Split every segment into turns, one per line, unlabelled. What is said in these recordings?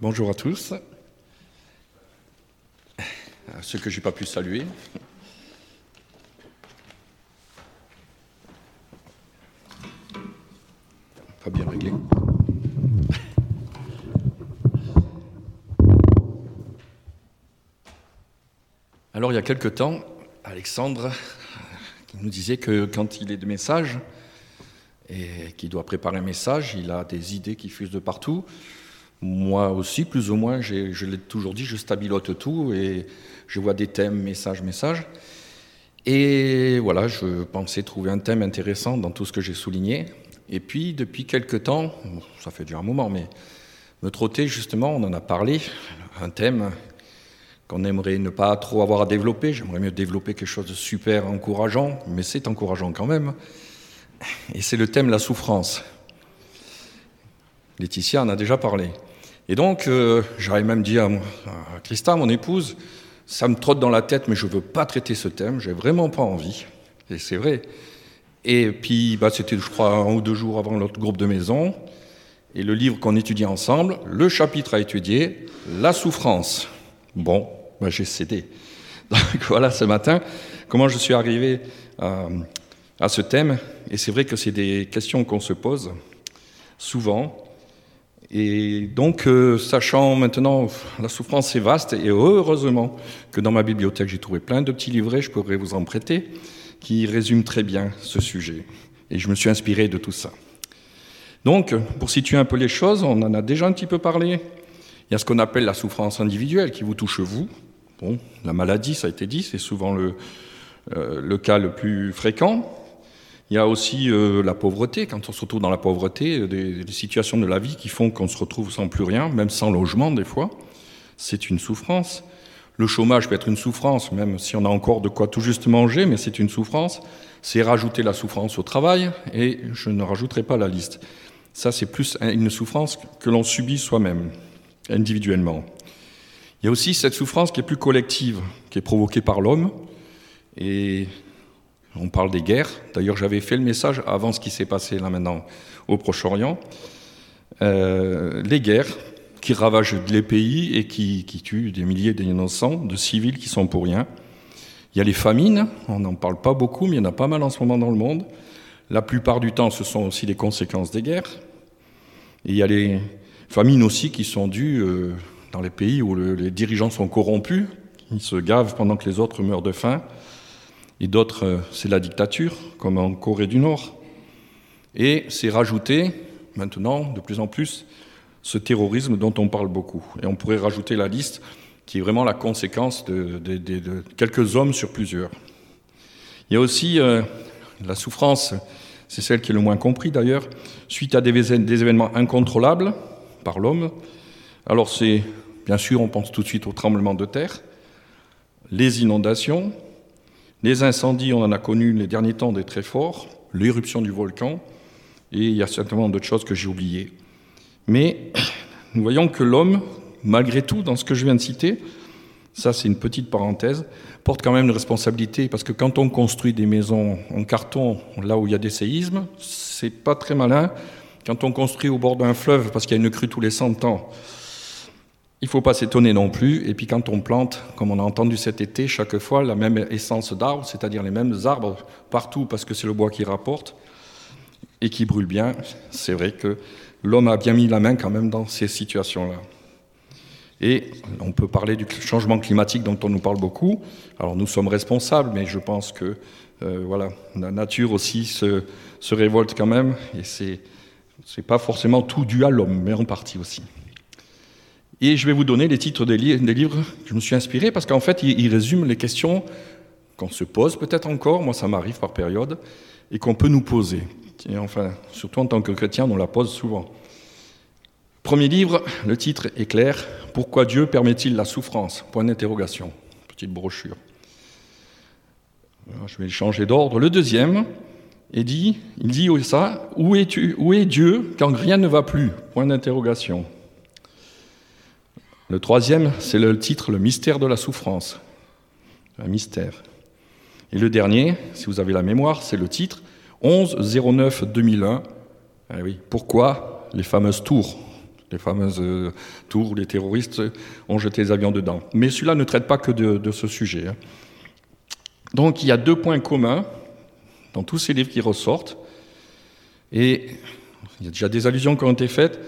Bonjour à tous. À ceux que je n'ai pas pu saluer. Pas bien réglé. Alors il y a quelque temps, Alexandre nous disait que quand il est de message et qu'il doit préparer un message, il a des idées qui fusent de partout. Moi aussi, plus ou moins, je l'ai toujours dit, je stabilote tout et je vois des thèmes, messages, messages. Et voilà, je pensais trouver un thème intéressant dans tout ce que j'ai souligné. Et puis, depuis quelques temps, ça fait déjà un moment, mais me trotter, justement, on en a parlé, un thème qu'on aimerait ne pas trop avoir à développer. J'aimerais mieux développer quelque chose de super encourageant, mais c'est encourageant quand même. Et c'est le thème la souffrance. Laetitia en a déjà parlé. Et donc, euh, j'aurais même dit à, Christa, mon épouse, ça me trotte dans la tête, mais je ne veux pas traiter ce thème, j'ai vraiment pas envie. Et c'est vrai. Et puis, bah, c'était, je crois, un ou deux jours avant notre groupe de maison. Et le livre qu'on étudiait ensemble, le chapitre à étudier, La souffrance. Bon, bah, j'ai cédé. Donc voilà, ce matin, comment je suis arrivé à, à ce thème. Et c'est vrai que c'est des questions qu'on se pose souvent. Et donc, euh, sachant maintenant, la souffrance est vaste, et heureusement que dans ma bibliothèque, j'ai trouvé plein de petits livrets, je pourrais vous en prêter, qui résument très bien ce sujet. Et je me suis inspiré de tout ça. Donc, pour situer un peu les choses, on en a déjà un petit peu parlé. Il y a ce qu'on appelle la souffrance individuelle qui vous touche vous. Bon, la maladie, ça a été dit, c'est souvent le, euh, le cas le plus fréquent. Il y a aussi euh, la pauvreté, quand on se retrouve dans la pauvreté, des, des situations de la vie qui font qu'on se retrouve sans plus rien, même sans logement des fois. C'est une souffrance. Le chômage peut être une souffrance, même si on a encore de quoi tout juste manger, mais c'est une souffrance. C'est rajouter la souffrance au travail, et je ne rajouterai pas la liste. Ça, c'est plus une souffrance que l'on subit soi-même, individuellement. Il y a aussi cette souffrance qui est plus collective, qui est provoquée par l'homme, et on parle des guerres. D'ailleurs, j'avais fait le message avant ce qui s'est passé là maintenant au Proche-Orient. Euh, les guerres qui ravagent les pays et qui, tuent des milliers d'innocents, de civils qui sont pour rien. Il y a les famines, on n'en parle pas beaucoup, mais il y en a pas mal en ce moment dans le monde. La plupart du temps, ce sont aussi les conséquences des guerres. Il y a les famines aussi qui sont dues euh, dans les pays où le, les dirigeants sont corrompus, ils se gavent pendant que les autres meurent de faim et d'autres, euh, c'est la dictature, comme en Corée du Nord. Et c'est rajouté, maintenant, de plus en plus, ce terrorisme dont on parle beaucoup. Et on pourrait rajouter la liste qui est vraiment la conséquence de, quelques hommes sur plusieurs. Il y a aussi euh, la souffrance, c'est celle qui est le moins compris d'ailleurs, suite à des, des événements incontrôlables par l'homme. Alors c'est, bien sûr, on pense tout de suite au tremblement de terre, les inondations, les incendies, on en a connu les derniers temps des très forts, l'éruption du volcan, et il y a certainement d'autres choses que j'ai oubliées. Mais nous voyons que l'homme, malgré tout, dans ce que je viens de citer, ça c'est une petite parenthèse, porte quand même une responsabilité, parce que quand on construit des maisons en carton, là où il y a des séismes, c'est pas très malin. Quand on construit au bord d'un fleuve, parce qu'il y a une crue tous les 100 ans, il ne faut pas s'étonner non plus. Et puis quand on plante, comme on a entendu cet été, chaque fois la même essence d'arbres, c'est-à-dire les mêmes arbres partout parce que c'est le bois qui rapporte et qui brûle bien, c'est vrai que l'homme a bien mis la main quand même dans ces situations-là. Et on peut parler du changement climatique dont on nous parle beaucoup. Alors nous sommes responsables, mais je pense que euh, voilà, la nature aussi se, révolte quand même, et c'est c'est pas forcément tout dû à l'homme, mais en partie aussi. Et je vais vous donner les titres des, li des livres que je me suis inspiré parce qu'en fait, ils, résument les questions qu'on se pose peut-être encore, moi ça m'arrive par période, et qu'on peut nous poser. Et enfin, surtout en tant que chrétien, on la pose souvent. Premier livre, le titre est clair Pourquoi Dieu permet-il la souffrance? Point d'interrogation. Petite brochure. Je vais changer d'ordre. Le deuxième, dit, il dit ça Où es, -tu, où est Dieu quand rien ne va plus? Point d'interrogation. Le troisième, c'est le titre Le mystère de la souffrance. Un mystère. Et le dernier, si vous avez la mémoire, c'est le titre 11 09 2001. Ah oui, pourquoi les fameuses tours? Les fameuses euh, tours où les terroristes ont jeté les avions dedans. Mais celui-là ne traite pas que de, ce sujet. Hein. Donc il y a deux points communs dans tous ces livres qui ressortent. Et il y a déjà des allusions qui ont été faites.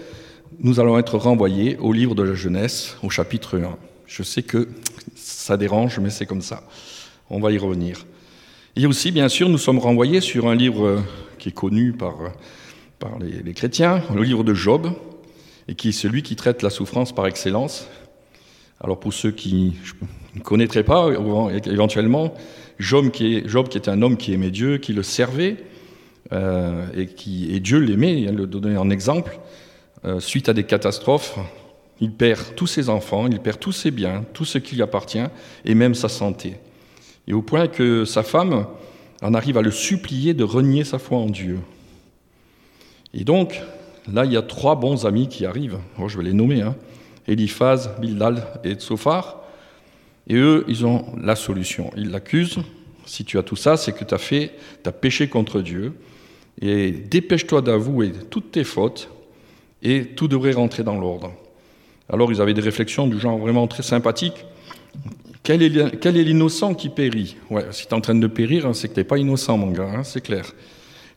Nous allons être renvoyés au livre de la jeunesse, au chapitre 1. Je sais que ça dérange, mais c'est comme ça. On va y revenir. Et aussi, bien sûr, nous sommes renvoyés sur un livre qui est connu par, les, chrétiens, le livre de Job, et qui est celui qui traite la souffrance par excellence. Alors pour ceux qui ne connaîtraient pas, éventuellement, Job qui, est, était un homme qui aimait Dieu, qui le servait, euh, et, qui, et Dieu l'aimait, il le donnait en exemple, euh, suite à des catastrophes, il perd tous ses enfants, il perd tous ses biens, tout ce qui lui appartient, et même sa santé. Et au point que sa femme en arrive à le supplier de renier sa foi en Dieu. Et donc, là, il y a trois bons amis qui arrivent. Moi, je vais les nommer. Hein. Eliphaz, Bildal et Tsophar. Et eux, ils ont la solution. Ils l'accusent. Si tu as tout ça, c'est que tu as fait, tu as péché contre Dieu. Et dépêche-toi d'avouer toutes tes fautes et tout devrait rentrer dans l'ordre. Alors, ils avaient des réflexions du genre vraiment très sympathiques. Quel est l'innocent qui périt? Ouais, si tu es en train de périr, hein, c'est que tu n'es pas innocent, mon gars, hein, c'est clair.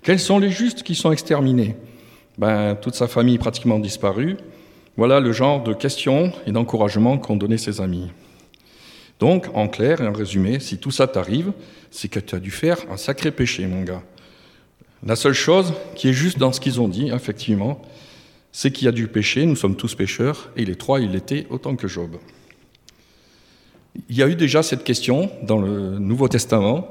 Quels sont les justes qui sont exterminés? Ben, toute sa famille pratiquement disparue. Voilà le genre de questions et d'encouragements qu'ont donné ses amis. Donc, en clair et en résumé, si tout ça t'arrive, c'est que tu as dû faire un sacré péché, mon gars. La seule chose qui est juste dans ce qu'ils ont dit, effectivement, c'est qu'il y a du péché, nous sommes tous pécheurs, et les trois, ils l'étaient autant que Job. Il y a eu déjà cette question dans le Nouveau Testament,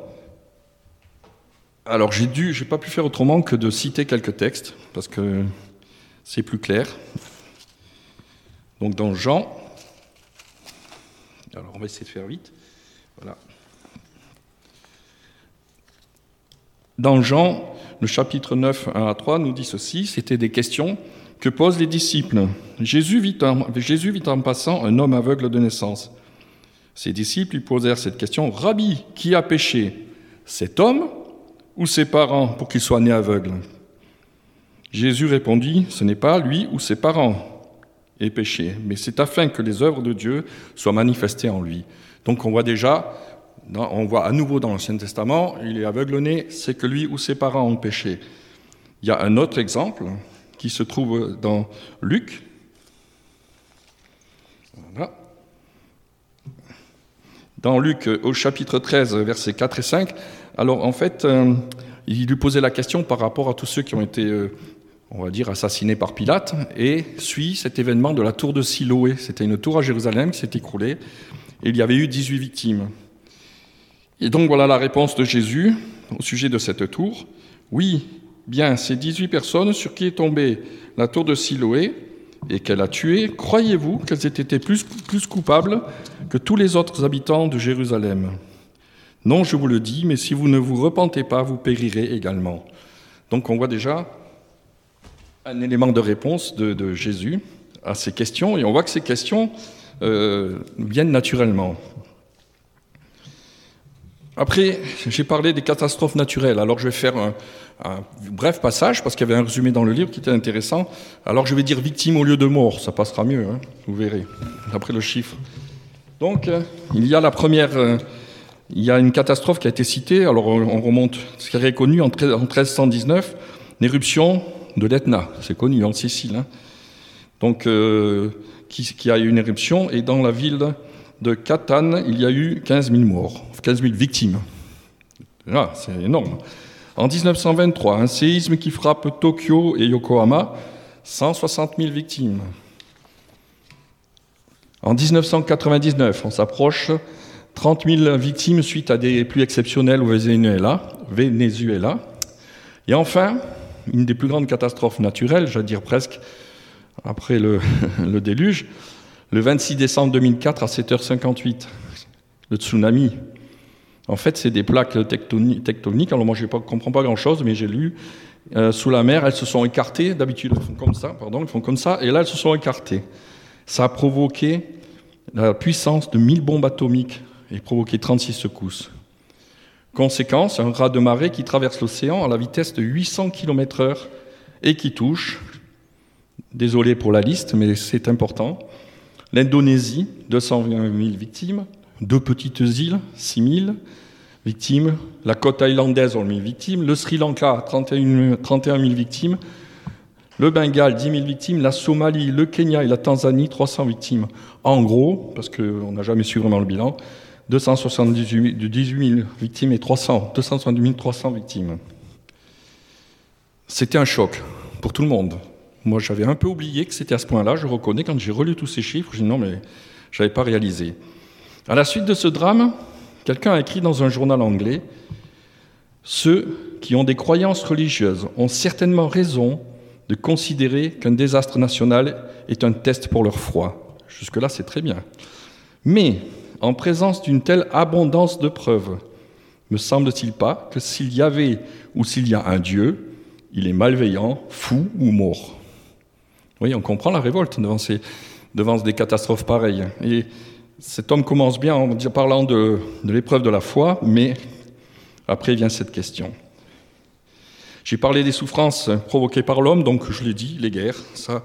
alors j'ai dû, pas pu faire autrement que de citer quelques textes parce que c'est plus clair. Donc dans Jean, alors on va essayer de faire vite. Voilà. Dans Jean, le chapitre 9, 1 à 3 nous dit ceci, c'était des questions que posent les disciples? Jésus vit, en, passant un homme aveugle de naissance. Ses disciples lui posèrent cette question, Rabbi, qui a péché? Cet homme ou ses parents pour qu'il soit né aveugle Jésus répondit, ce n'est pas lui ou ses parents et péché, mais c'est afin que les œuvres de Dieu soient manifestées en lui. Donc on voit déjà, on voit à nouveau dans l'Ancien Testament, il est aveugle né, c'est que lui ou ses parents ont péché. Il y a un autre exemple qui se trouve dans Luc. Dans Luc au chapitre 13, versets 4 et 5, alors en fait, euh, il lui posait la question par rapport à tous ceux qui ont été, euh, on va dire, assassinés par Pilate, et suit cet événement de la tour de Siloé. C'était une tour à Jérusalem qui s'est écroulée, et il y avait eu 18 victimes. Et donc voilà la réponse de Jésus au sujet de cette tour. Oui, bien, ces 18 personnes sur qui est tombée la tour de Siloé et qu'elle a tué, croyez-vous qu'elles aient été plus, plus coupables que tous les autres habitants de Jérusalem? Non, je vous le dis, mais si vous ne vous repentez pas, vous périrez également. Donc on voit déjà un élément de réponse de, Jésus à ces questions, et on voit que ces questions euh, viennent naturellement. Après, j'ai parlé des catastrophes naturelles, alors je vais faire un, bref passage, parce qu'il y avait un résumé dans le livre qui était intéressant. Alors je vais dire victime au lieu de mort, ça passera mieux, hein, vous verrez, d'après le chiffre. Donc, euh, il y a la première... Euh, il y a une catastrophe qui a été citée, alors on remonte, ce qui est connu en 1319, l'éruption de l'Etna, c'est connu en Sicile, hein. donc euh, qui, a eu une éruption, et dans la ville de Catane, il y a eu 15 000 morts, 15 000 victimes. Ah, c'est énorme. En 1923, un séisme qui frappe Tokyo et Yokohama, 160 000 victimes. En 1999, on s'approche 30 000 victimes suite à des pluies exceptionnelles au Venezuela. Venezuela. Et enfin, une des plus grandes catastrophes naturelles, j'allais dire presque, après le, déluge, le 26 décembre 2004 à 7h58, le tsunami. En fait, c'est des plaques tectoniques. Alors moi, je ne comprends pas grand-chose, mais j'ai lu. Euh, sous la mer, elles se sont écartées. D'habitude, elles font comme ça, pardon, elles font comme ça. Et là, elles se sont écartées. Ça a provoqué la puissance de 1000 bombes atomiques et provoqué 36 secousses. Conséquence, un raz de marée qui traverse l'océan à la vitesse de 800 km/h et qui touche Désolé pour la liste, mais c'est important. L'Indonésie, 220 000 victimes. Deux petites îles, 6 000 victimes. La côte thaïlandaise, 1 000 victimes. Le Sri Lanka, 31, 000 victimes. Le Bengale, 10 000 victimes. La Somalie, le Kenya et la Tanzanie, 300 victimes. En gros, parce qu'on n'a jamais su vraiment le bilan, 278 000 victimes et 300, 270 300 victimes. C'était un choc pour tout le monde. Moi, j'avais un peu oublié que c'était à ce point-là. Je reconnais, quand j'ai relu tous ces chiffres, j'ai dit non, mais je n'avais pas réalisé. À la suite de ce drame, quelqu'un a écrit dans un journal anglais Ceux qui ont des croyances religieuses ont certainement raison de considérer qu'un désastre national est un test pour leur foi. Jusque-là, c'est très bien. Mais, en présence d'une telle abondance de preuves, me semble-t-il pas que s'il y avait ou s'il y a un Dieu, il est malveillant, fou ou mort Oui, on comprend la révolte devant, ces, devant des catastrophes pareilles. Et cet homme commence bien en parlant de, l'épreuve de la foi, mais après vient cette question. J'ai parlé des souffrances provoquées par l'homme, donc je l'ai dit, les guerres, ça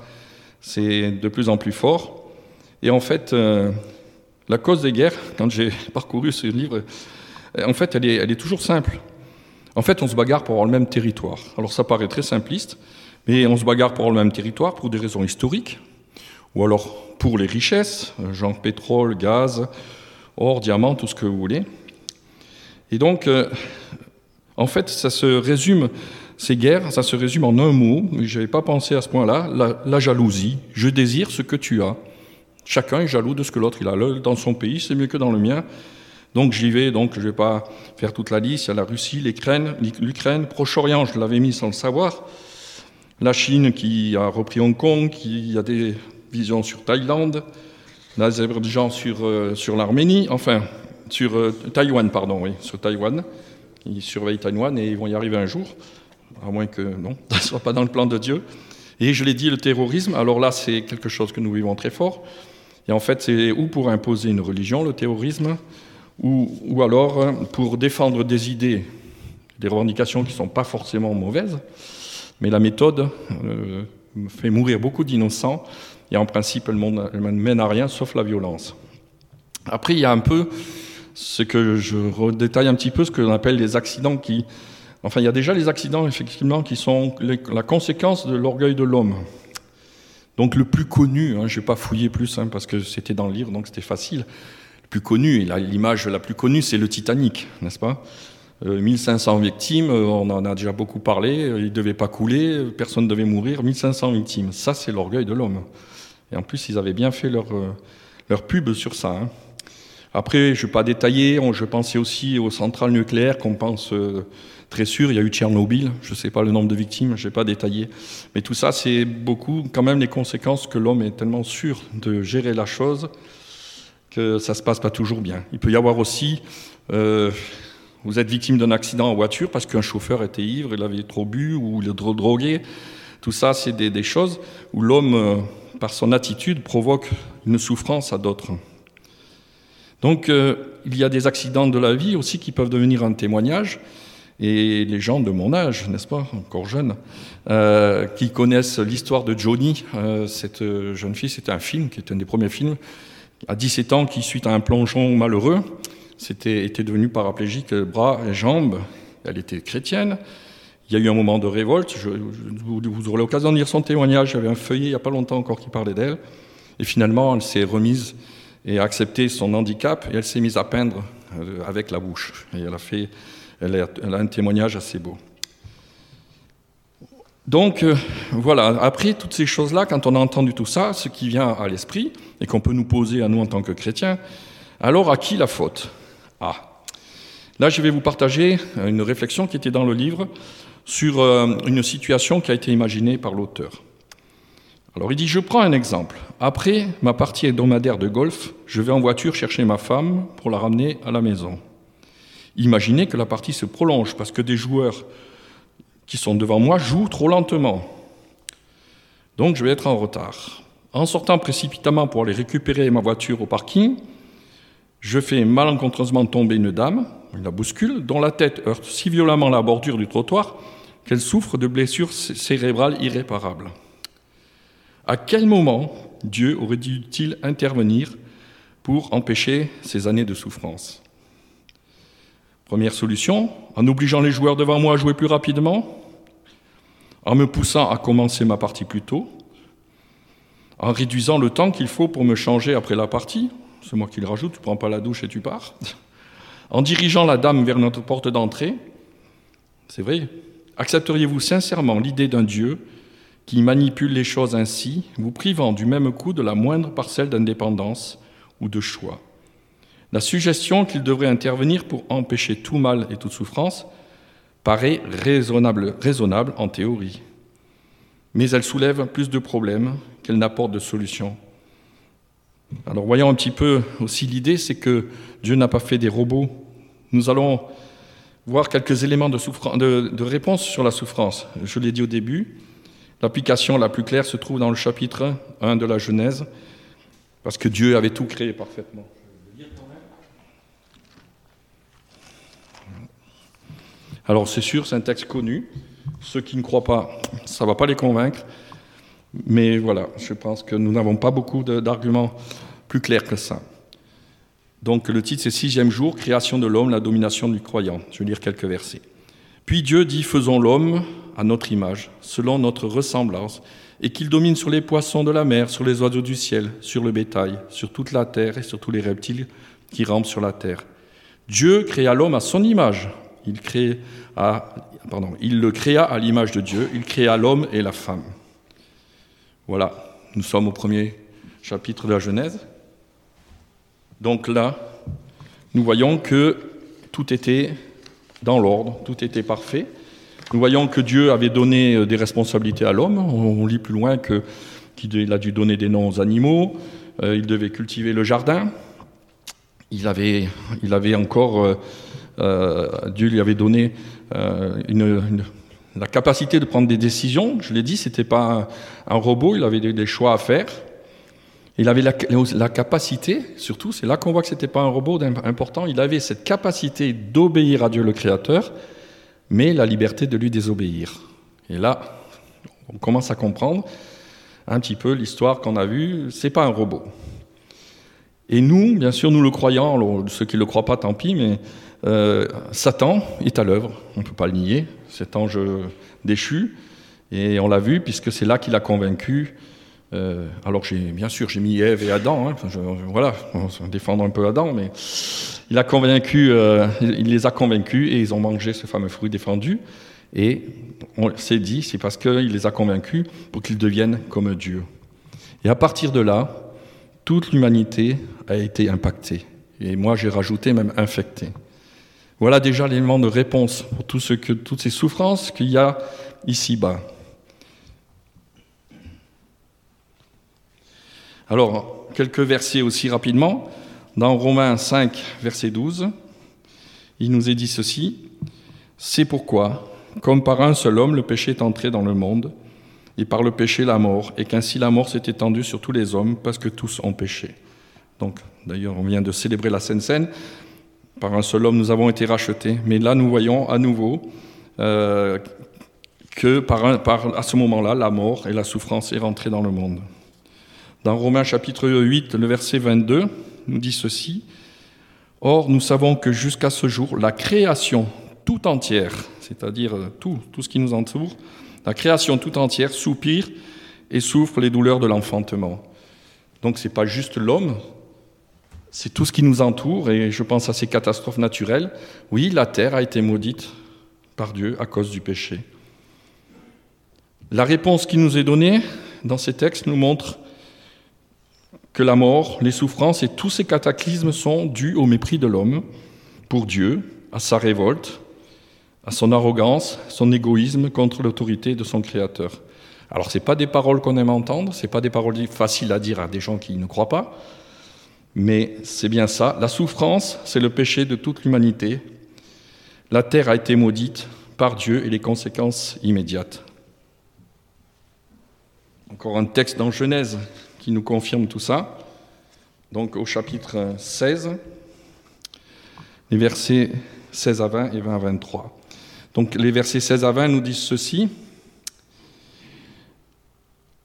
c'est de plus en plus fort. Et en fait, euh, la cause des guerres, quand j'ai parcouru ce livre, en fait, elle est, elle est, toujours simple. En fait, on se bagarre pour avoir le même territoire. Alors ça paraît très simpliste, mais on se bagarre pour le même territoire pour des raisons historiques, ou alors pour les richesses, genre pétrole, gaz, or, diamant, tout ce que vous voulez. Et donc, euh, en fait, ça se résume, ces guerres, ça se résume en un mot, mais je n'avais pas pensé à ce point-là, la, la, jalousie. Je désire ce que tu as. Chacun est jaloux de ce que l'autre il a. Dans son pays, c'est mieux que dans le mien. Donc j'y vais, donc je ne vais pas faire toute la liste. Il y a la Russie, l'Ukraine, Proche-Orient, je l'avais mis sans le savoir. La Chine qui a repris Hong Kong, qui a des vision sur Thaïlande, l'Azerbaïdjan sur, euh, sur l'Arménie, enfin, sur euh, Taïwan, pardon, oui, sur Taïwan. Ils surveillent Taïwan et ils vont y arriver un jour, à moins que non, ça ne soit pas dans le plan de Dieu. Et je l'ai dit, le terrorisme, alors là, c'est quelque chose que nous vivons très fort. Et en fait, c'est ou pour imposer une religion, le terrorisme, ou, ou alors euh, pour défendre des idées, des revendications qui ne sont pas forcément mauvaises, mais la méthode fait mourir beaucoup d'innocents et en principe, elle ne mène à rien sauf la violence. Après, il y a un peu ce que je redétaille un petit peu, ce que l'on appelle les accidents qui. Enfin, il y a déjà les accidents, effectivement, qui sont la conséquence de l'orgueil de l'homme. Donc, le plus connu, hein, je ne vais pas fouiller plus, hein, parce que c'était dans le livre, donc c'était facile. Le plus connu, et l'image la plus connue, c'est le Titanic, n'est-ce pas? 1500 euh, victimes, euh, on en a déjà beaucoup parlé, il ne devait pas couler, personne ne devait mourir, 1500 victimes. Ça, c'est l'orgueil de l'homme. Et en plus, ils avaient bien fait leur, euh, leur pub sur ça. Hein. Après, je ne vais pas détailler, je pensais aussi aux centrales nucléaires qu'on pense euh, très sûr. Il y a eu Tchernobyl, je ne sais pas le nombre de victimes, je n'ai pas détaillé. Mais tout ça, c'est beaucoup quand même les conséquences que l'homme est tellement sûr de gérer la chose que ça ne se passe pas toujours bien. Il peut y avoir aussi, euh, vous êtes victime d'un accident en voiture parce qu'un chauffeur était ivre, il avait trop bu ou il est drogué. Tout ça, c'est des, choses où l'homme par son attitude, provoque une souffrance à d'autres. Donc euh, il y a des accidents de la vie aussi qui peuvent devenir un témoignage. Et les gens de mon âge, n'est-ce pas, encore jeunes, euh, qui connaissent l'histoire de Johnny, euh, cette jeune fille, c'était un film, qui était un des premiers films, à 17 ans, qui, suite à un plongeon malheureux, était, était devenue paraplégique, bras et jambes. Elle était chrétienne. Il y a eu un moment de révolte. vous aurez l'occasion de lire son témoignage. J'avais un feuillet il n'y a pas longtemps encore qui parlait d'elle. Et finalement, elle s'est remise et a accepté son handicap et elle s'est mise à peindre euh, avec la bouche. Et elle a fait, elle a, un témoignage assez beau. Donc euh, voilà, après toutes ces choses-là, quand on a entendu tout ça, ce qui vient à l'esprit et qu'on peut nous poser à nous en tant que chrétiens, alors à qui la faute? Ah, là je vais vous partager une réflexion qui était dans le livre sur euh, une situation qui a été imaginée par l'auteur. Alors il dit, je prends un exemple. Après ma partie hebdomadaire de golf, je vais en voiture chercher ma femme pour la ramener à la maison. Imaginez que la partie se prolonge parce que des joueurs qui sont devant moi jouent trop lentement. Donc je vais être en retard. En sortant précipitamment pour aller récupérer ma voiture au parking, je fais malencontreusement tomber une dame, la bouscule, dont la tête heurte si violemment la bordure du trottoir qu'elle souffre de blessures cérébrales irréparables. À quel moment Dieu aurait dû-il intervenir pour empêcher ces années de souffrance? Première solution, en obligeant les joueurs devant moi à jouer plus rapidement, en me poussant à commencer ma partie plus tôt, en réduisant le temps qu'il faut pour me changer après la partie, c'est moi qui le rajoute, tu prends pas la douche et tu pars, en dirigeant la dame vers notre porte d'entrée, c'est vrai, accepteriez-vous sincèrement l'idée d'un Dieu qui manipule les choses ainsi, vous privant du même coup de la moindre parcelle d'indépendance ou de choix? La suggestion qu'il devrait intervenir pour empêcher tout mal et toute souffrance paraît raisonnable, raisonnable en théorie, mais elle soulève plus de problèmes qu'elle n'apporte de solutions. Alors voyons un petit peu aussi l'idée, c'est que Dieu n'a pas fait des robots. Nous allons voir quelques éléments de, réponse sur la souffrance. Je l'ai dit au début, l'application la plus claire se trouve dans le chapitre 1 de la Genèse, parce que Dieu avait tout créé parfaitement. Alors c'est sûr, c'est un texte connu. Ceux qui ne croient pas, ça ne va pas les convaincre. Mais voilà, je pense que nous n'avons pas beaucoup d'arguments plus clairs que ça. Donc le titre c'est Sixième jour, création de l'homme, la domination du croyant. Je vais lire quelques versets. Puis Dieu dit, faisons l'homme à notre image, selon notre ressemblance, et qu'il domine sur les poissons de la mer, sur les oiseaux du ciel, sur le bétail, sur toute la terre et sur tous les reptiles qui rampent sur la terre. Dieu créa l'homme à son image. Il, il le créa à l'image de Dieu. Il créa l'homme et la femme. Voilà, nous sommes au premier chapitre de la Genèse. Donc là, nous voyons que tout était dans l'ordre, tout était parfait. Nous voyons que Dieu avait donné euh, des responsabilités à l'homme. On lit plus loin qu'il a dû donner des noms aux animaux, euh, il devait cultiver le jardin. Il avait, il avait encore, euh, Dieu lui avait donné une, la capacité de prendre des décisions, je l'ai dit, ce n'était pas un, robot, il avait des, choix à faire. Il avait la, capacité, surtout, c'est là qu'on voit que ce n'était pas un robot important, il avait cette capacité d'obéir à Dieu le Créateur, mais la liberté de lui désobéir. Et là, on commence à comprendre un petit peu l'histoire qu'on a vue, c'est pas un robot. Et nous, bien sûr, nous le croyons, ceux qui ne le croient pas, tant pis, mais Satan est à l'œuvre, on ne peut pas le nier, cet ange déchu, et on l'a vu puisque c'est là qu'il a convaincu. Euh, alors bien sûr j'ai mis Ève et Adam, hein, voilà, on va défendre un peu Adam, mais il euh, il les a convaincus et ils ont mangé ce fameux fruit défendu. Et on s'est dit, c'est parce qu'il les a convaincus pour qu'ils deviennent comme Dieu. Et à partir de là, toute l'humanité a été impactée. Et moi, j'ai rajouté même infectée. Voilà déjà l'élément de réponse pour tout ce que, toutes ces souffrances qu'il y a ici-bas. Alors, quelques versets aussi rapidement. Dans Romains 5, verset 12, il nous est dit ceci C'est pourquoi, comme par un seul homme, le péché est entré dans le monde, et par le péché la mort, et qu'ainsi la mort s'est étendue sur tous les hommes, parce que tous ont péché. Donc, d'ailleurs, on vient de célébrer la Sainte Seine. Par un seul homme, nous avons été rachetés. Mais là, nous voyons à nouveau euh, que à ce moment-là, la mort et la souffrance est rentrée dans le monde. Dans Romains chapitre 8, le verset 22, nous dit ceci. Or, nous savons que jusqu'à ce jour, la création tout entière, c'est-à-dire tout, tout ce qui nous entoure, la création tout entière soupire et souffre les douleurs de l'enfantement. Donc, ce n'est pas juste l'homme, c'est tout ce qui nous entoure, et je pense à ces catastrophes naturelles. Oui, la terre a été maudite par Dieu à cause du péché. La réponse qui nous est donnée dans ces textes nous montre que la mort, les souffrances et tous ces cataclysmes sont dus au mépris de l'homme pour Dieu, à sa révolte, à son arrogance, son égoïsme contre l'autorité de son Créateur. Alors, ce pas des paroles qu'on aime entendre, ce pas des paroles faciles à dire à des gens qui ne croient pas, mais c'est bien ça. La souffrance, c'est le péché de toute l'humanité. La terre a été maudite par Dieu et les conséquences immédiates. Encore un texte dans Genèse qui nous confirme tout ça. Donc au chapitre 16, les versets 16 à 20 et 20 à 23. Donc les versets 16 à 20 nous disent ceci.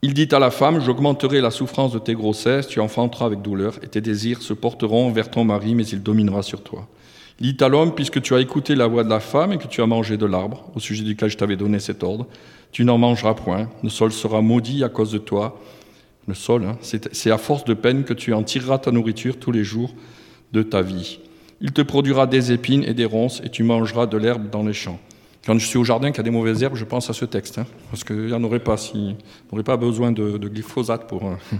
Il dit à la femme, j'augmenterai la souffrance de tes grossesses, tu enfanteras avec douleur, et tes désirs se porteront vers ton mari, mais il dominera sur toi. Il dit à l'homme, puisque tu as écouté la voix de la femme et que tu as mangé de l'arbre, au sujet duquel je t'avais donné cet ordre, tu n'en mangeras point, le sol sera maudit à cause de toi. Le sol, hein, c'est à force de peine que tu en tireras ta nourriture tous les jours de ta vie. Il te produira des épines et des ronces, et tu mangeras de l'herbe dans les champs. Quand je suis au jardin qui a des mauvaises herbes, je pense à ce texte, hein, parce qu'il n'y en aurait pas si, pas besoin de, glyphosate pour. Euh,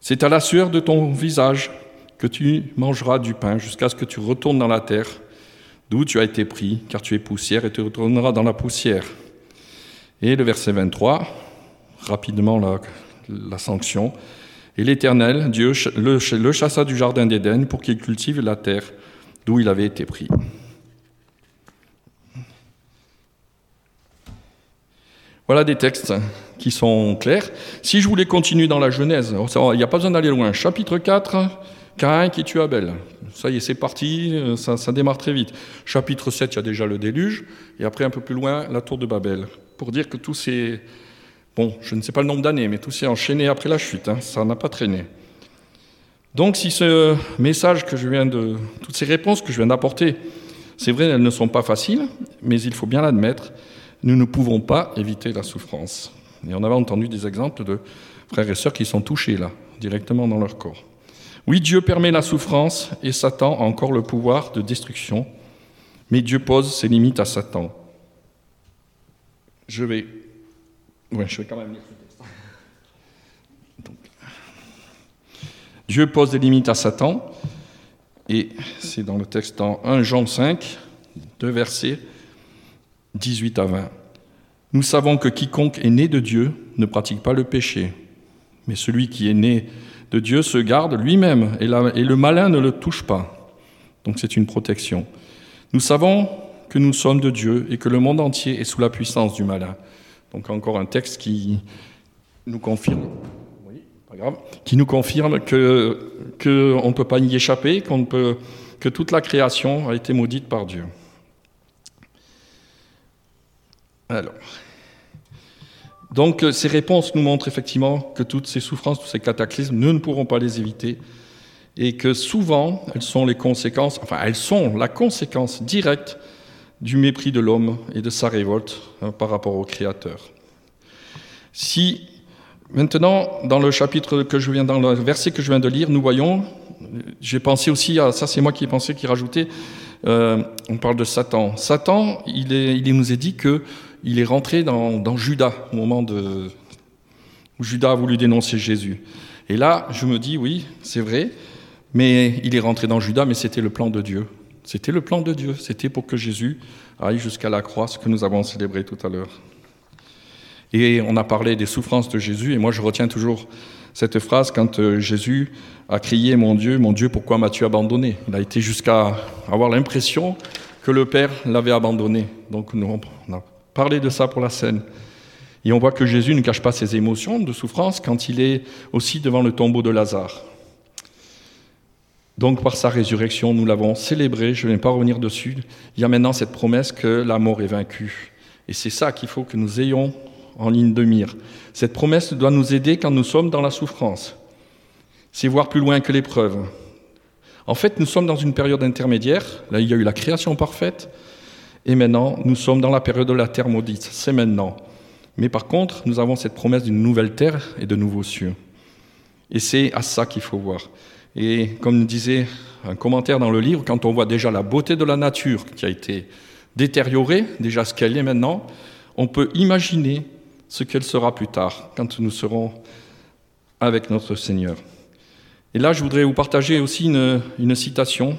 c'est à la sueur de ton visage que tu mangeras du pain jusqu'à ce que tu retournes dans la terre, d'où tu as été pris, car tu es poussière et tu retourneras dans la poussière. Et le verset 23, rapidement la, sanction. Et l'Éternel, Dieu, le chassa du jardin d'Éden pour qu'il cultive la terre d'où il avait été pris. Voilà des textes qui sont clairs. Si je voulais continuer dans la Genèse, il n'y a pas besoin d'aller loin. Chapitre 4, Caïn qui tue Abel. Ça y est, c'est parti, ça, ça, démarre très vite. Chapitre 7, il y a déjà le déluge, et après un peu plus loin, la tour de Babel. Pour dire que tout s'est... Bon, je ne sais pas le nombre d'années, mais tout s'est enchaîné après la chute, hein. ça n'a pas traîné. Donc si ce message que je viens de... Toutes ces réponses que je viens d'apporter, c'est vrai, elles ne sont pas faciles, mais il faut bien l'admettre, nous ne pouvons pas éviter la souffrance. Et on avait entendu des exemples de frères et sœurs qui sont touchés là, directement dans leur corps. Oui, Dieu permet la souffrance et Satan a encore le pouvoir de destruction, mais Dieu pose ses limites à Satan. Je vais. Ouais, je vais quand même lire ce texte. Dieu pose des limites à Satan, et c'est dans le texte en 1 Jean 5, deux versets. 18 à 20. Nous savons que quiconque est né de Dieu ne pratique pas le péché, mais celui qui est né de Dieu se garde lui-même et, le malin ne le touche pas. Donc c'est une protection. Nous savons que nous sommes de Dieu et que le monde entier est sous la puissance du malin. Donc encore un texte qui nous confirme, qui nous confirme que qu'on ne peut pas y échapper, que toute la création a été maudite par Dieu. Alors. Donc euh, ces réponses nous montrent effectivement que toutes ces souffrances, tous ces cataclysmes, nous ne pourrons pas les éviter et que souvent elles sont les conséquences, enfin elles sont la conséquence directe du mépris de l'homme et de sa révolte hein, par rapport au Créateur. Si maintenant, dans le chapitre que je viens, dans le verset que je viens de lire, nous voyons, j'ai pensé aussi à ça, c'est moi qui ai pensé, qui rajoutais, euh, on parle de Satan. Satan, il, il nous est dit que il est rentré dans, Judas au moment où Judas a voulu dénoncer Jésus. Et là, je me dis, oui, c'est vrai, mais il est rentré dans Judas, mais c'était le plan de Dieu. C'était le plan de Dieu. C'était pour que Jésus aille jusqu'à la croix, ce que nous avons célébré tout à l'heure. Et on a parlé des souffrances de Jésus, et moi je retiens toujours cette phrase quand euh, Jésus a crié Mon Dieu, mon Dieu, pourquoi m'as-tu abandonné? Il a été jusqu'à avoir l'impression que le Père l'avait abandonné. Donc nous, on parler de ça pour la scène. Et on voit que Jésus ne cache pas ses émotions de souffrance quand il est aussi devant le tombeau de Lazare. Donc par sa résurrection, nous l'avons célébré, je ne vais pas revenir dessus. Il y a maintenant cette promesse que la mort est vaincue. Et c'est ça qu'il faut que nous ayons en ligne de mire. Cette promesse doit nous aider quand nous sommes dans la souffrance. C'est voir plus loin que l'épreuve. En fait, nous sommes dans une période intermédiaire. Là, il y a eu la création parfaite. Et maintenant, nous sommes dans la période de la terre maudite. C'est maintenant. Mais par contre, nous avons cette promesse d'une nouvelle terre et de nouveaux cieux. Et c'est à ça qu'il faut voir. Et comme disait un commentaire dans le livre, quand on voit déjà la beauté de la nature qui a été détériorée, déjà ce qu'elle est maintenant, on peut imaginer ce qu'elle sera plus tard, quand nous serons avec notre Seigneur. Et là, je voudrais vous partager aussi une, une citation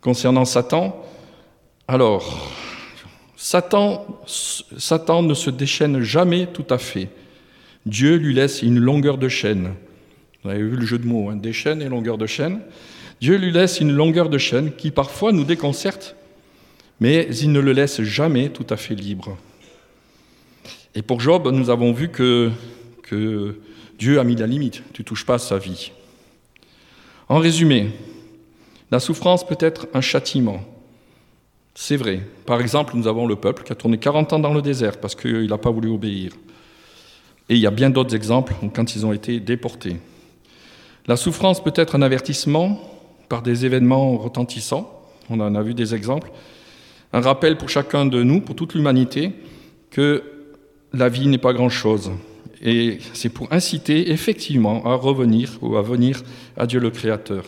concernant Satan. Alors, Satan, Satan ne se déchaîne jamais tout à fait. Dieu lui laisse une longueur de chaîne. Vous avez vu le jeu de mots, hein, déchaîne et longueur de chaîne. Dieu lui laisse une longueur de chaîne qui parfois nous déconcerte, mais il ne le laisse jamais tout à fait libre. Et pour Job, nous avons vu que, Dieu a mis la limite. Tu touches pas sa vie. En résumé, la souffrance peut être un châtiment. C'est vrai. Par exemple, nous avons le peuple qui a tourné 40 ans dans le désert parce qu'il n'a pas voulu obéir. Et il y a bien d'autres exemples quand ils ont été déportés. La souffrance peut être un avertissement par des événements retentissants. On en a vu des exemples. Un rappel pour chacun de nous, pour toute l'humanité, que la vie n'est pas grand-chose. Et c'est pour inciter effectivement à revenir ou à venir à Dieu le Créateur.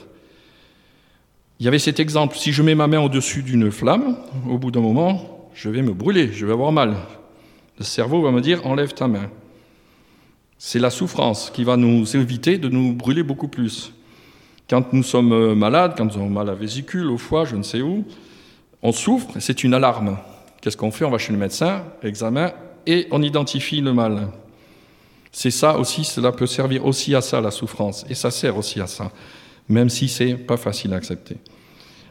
Il y avait cet exemple, si je mets ma main au-dessus d'une flamme, au bout d'un moment, je vais me brûler, je vais avoir mal. Le cerveau va me dire, enlève ta main. C'est la souffrance qui va nous éviter de nous brûler beaucoup plus. Quand nous sommes malades, quand nous avons mal à la vésicule, au foie, je ne sais où, on souffre, c'est une alarme. Qu'est-ce qu'on fait? On va chez le médecin, examen, et on identifie le mal. C'est ça aussi, cela peut servir aussi à ça, la souffrance, et ça sert aussi à ça même si c'est pas facile à accepter.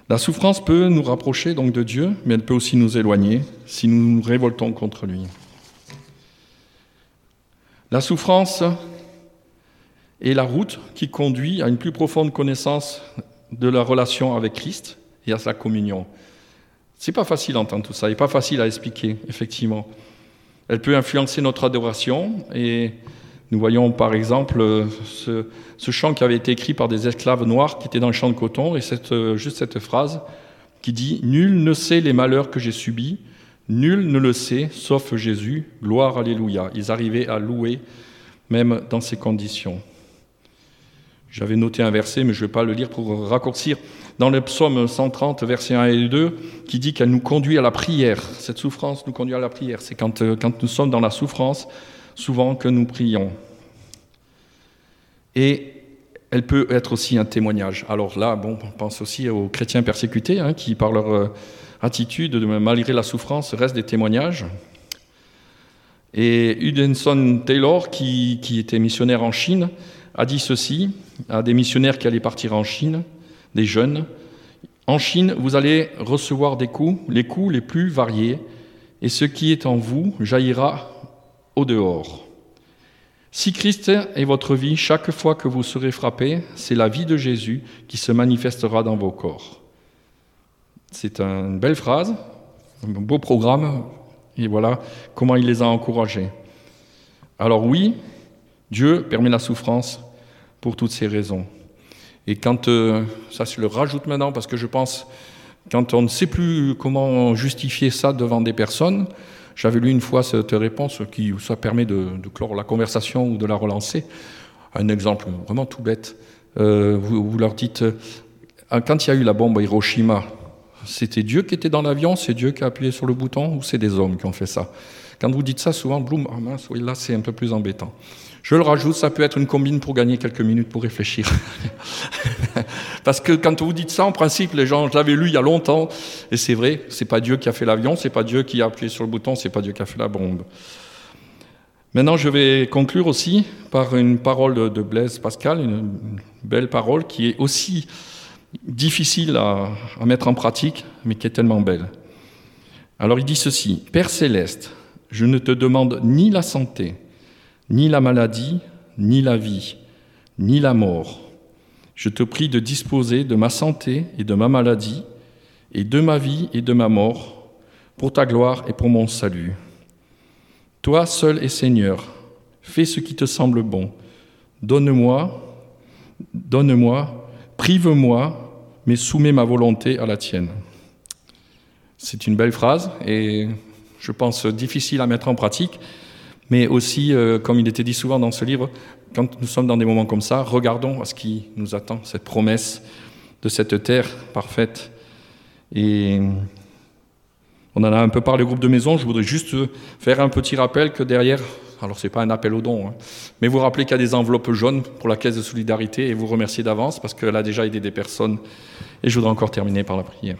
La souffrance peut nous rapprocher donc de Dieu, mais elle peut aussi nous éloigner si nous nous révoltons contre lui. La souffrance est la route qui conduit à une plus profonde connaissance de la relation avec Christ et à sa communion. C'est pas facile d'entendre tout ça, et pas facile à expliquer, effectivement. Elle peut influencer notre adoration et nous voyons par exemple euh, ce, chant qui avait été écrit par des esclaves noirs qui étaient dans le champ de coton, et euh, juste cette phrase qui dit Nul ne sait les malheurs que j'ai subis, nul ne le sait, sauf Jésus, gloire, alléluia. Ils arrivaient à louer même dans ces conditions. J'avais noté un verset, mais je ne vais pas le lire pour raccourcir. Dans le psaume 130, versets 1 et 2, qui dit qu'elle nous conduit à la prière. Cette souffrance nous conduit à la prière. C'est quand, euh, quand nous sommes dans la souffrance, souvent que nous prions. Et elle peut être aussi un témoignage. Alors là, bon, on pense aussi aux chrétiens persécutés, hein, qui par leur euh, attitude, malgré la souffrance, restent des témoignages. Et Udenson Taylor, qui, qui, était missionnaire en Chine, a dit ceci à des missionnaires qui allaient partir en Chine, des jeunes. En Chine, vous allez recevoir des coups, les coups les plus variés, et ce qui est en vous jaillira au dehors. Si Christ est votre vie, chaque fois que vous serez frappé, c'est la vie de Jésus qui se manifestera dans vos corps. C'est une belle phrase, un beau programme, et voilà comment il les a encouragés. Alors oui, Dieu permet la souffrance pour toutes ces raisons. Et quand, euh, ça je le rajoute maintenant parce que je pense, quand on ne sait plus comment justifier ça devant des personnes, j'avais lu une fois cette réponse qui ça permet de, clore la conversation ou de la relancer. Un exemple vraiment tout bête. Euh, vous, leur dites, euh, quand il y a eu la bombe à Hiroshima, c'était Dieu qui était dans l'avion, c'est Dieu qui a appuyé sur le bouton ou c'est des hommes qui ont fait ça? Quand vous dites ça, souvent, Bloom, ah mince, oui, là c'est un peu plus embêtant. Je le rajoute, ça peut être une combine pour gagner quelques minutes pour réfléchir. Parce que quand vous dites ça, en principe, les gens, je l'avais lu il y a longtemps, et c'est vrai, c'est pas Dieu qui a fait l'avion, c'est pas Dieu qui a appuyé sur le bouton, c'est pas Dieu qui a fait la bombe. Maintenant, je vais conclure aussi par une parole de Blaise Pascal, une belle parole qui est aussi difficile à, à mettre en pratique, mais qui est tellement belle. Alors il dit ceci, Père céleste, je ne te demande ni la santé, ni la maladie, ni la vie, ni la mort. Je te prie de disposer de ma santé et de ma maladie, et de ma vie et de ma mort, pour ta gloire et pour mon salut. Toi seul est Seigneur, fais ce qui te semble bon. Donne-moi, donne-moi, prive-moi, mais soumets ma volonté à la tienne. C'est une belle phrase et je pense difficile à mettre en pratique, mais aussi, euh, comme il était dit souvent dans ce livre, quand nous sommes dans des moments comme ça, regardons à ce qui nous attend, cette promesse de cette terre parfaite. Et on en a un peu parlé au groupe de maison, je voudrais juste faire un petit rappel que derrière, alors ce n'est pas un appel au don, hein, mais vous rappelez qu'il y a des enveloppes jaunes pour la caisse de solidarité et vous remercier d'avance parce qu'elle a déjà aidé des personnes. Et je voudrais encore terminer par la prière.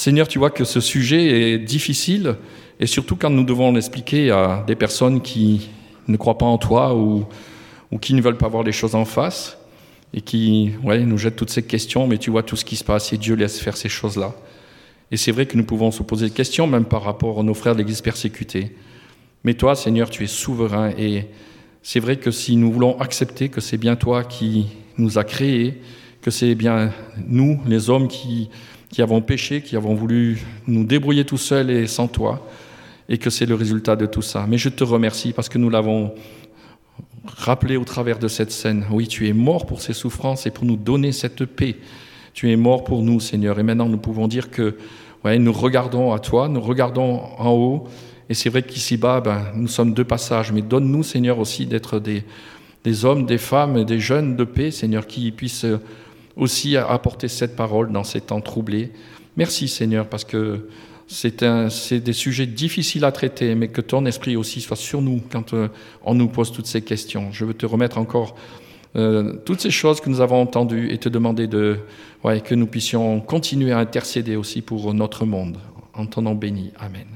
Seigneur, tu vois que ce sujet est difficile et surtout quand nous devons l'expliquer à des personnes qui ne croient pas en toi ou, qui ne veulent pas voir les choses en face et qui ouais, nous jettent toutes ces questions, mais tu vois tout ce qui se passe et Dieu laisse faire ces choses-là. Et c'est vrai que nous pouvons se poser des questions même par rapport à nos frères de l'Église persécutés. Mais toi, Seigneur, tu es souverain et c'est vrai que si nous voulons accepter que c'est bien toi qui nous a créés, que c'est bien nous, les hommes, qui, qui avons péché, qui avons voulu nous débrouiller tout seuls et sans toi, et que c'est le résultat de tout ça. Mais je te remercie parce que nous l'avons rappelé au travers de cette scène. Oui, tu es mort pour ces souffrances et pour nous donner cette paix. Tu es mort pour nous, Seigneur. Et maintenant, nous pouvons dire que nous regardons à toi, nous regardons en haut. Et c'est vrai qu'ici-bas, ben, nous sommes deux passages. Mais donne-nous, Seigneur, aussi d'être des, des hommes, des femmes, des jeunes de paix, Seigneur, qui puissent aussi apporter cette parole dans ces temps troublés. Merci, Seigneur, parce que c'est des sujets difficiles à traiter, mais que ton esprit aussi soit sur nous quand euh, on nous pose toutes ces questions. Je veux te remettre encore euh, toutes ces choses que nous avons entendues et te demander de, ouais, que nous puissions continuer à intercéder aussi pour notre monde. En ton nom béni. Amen.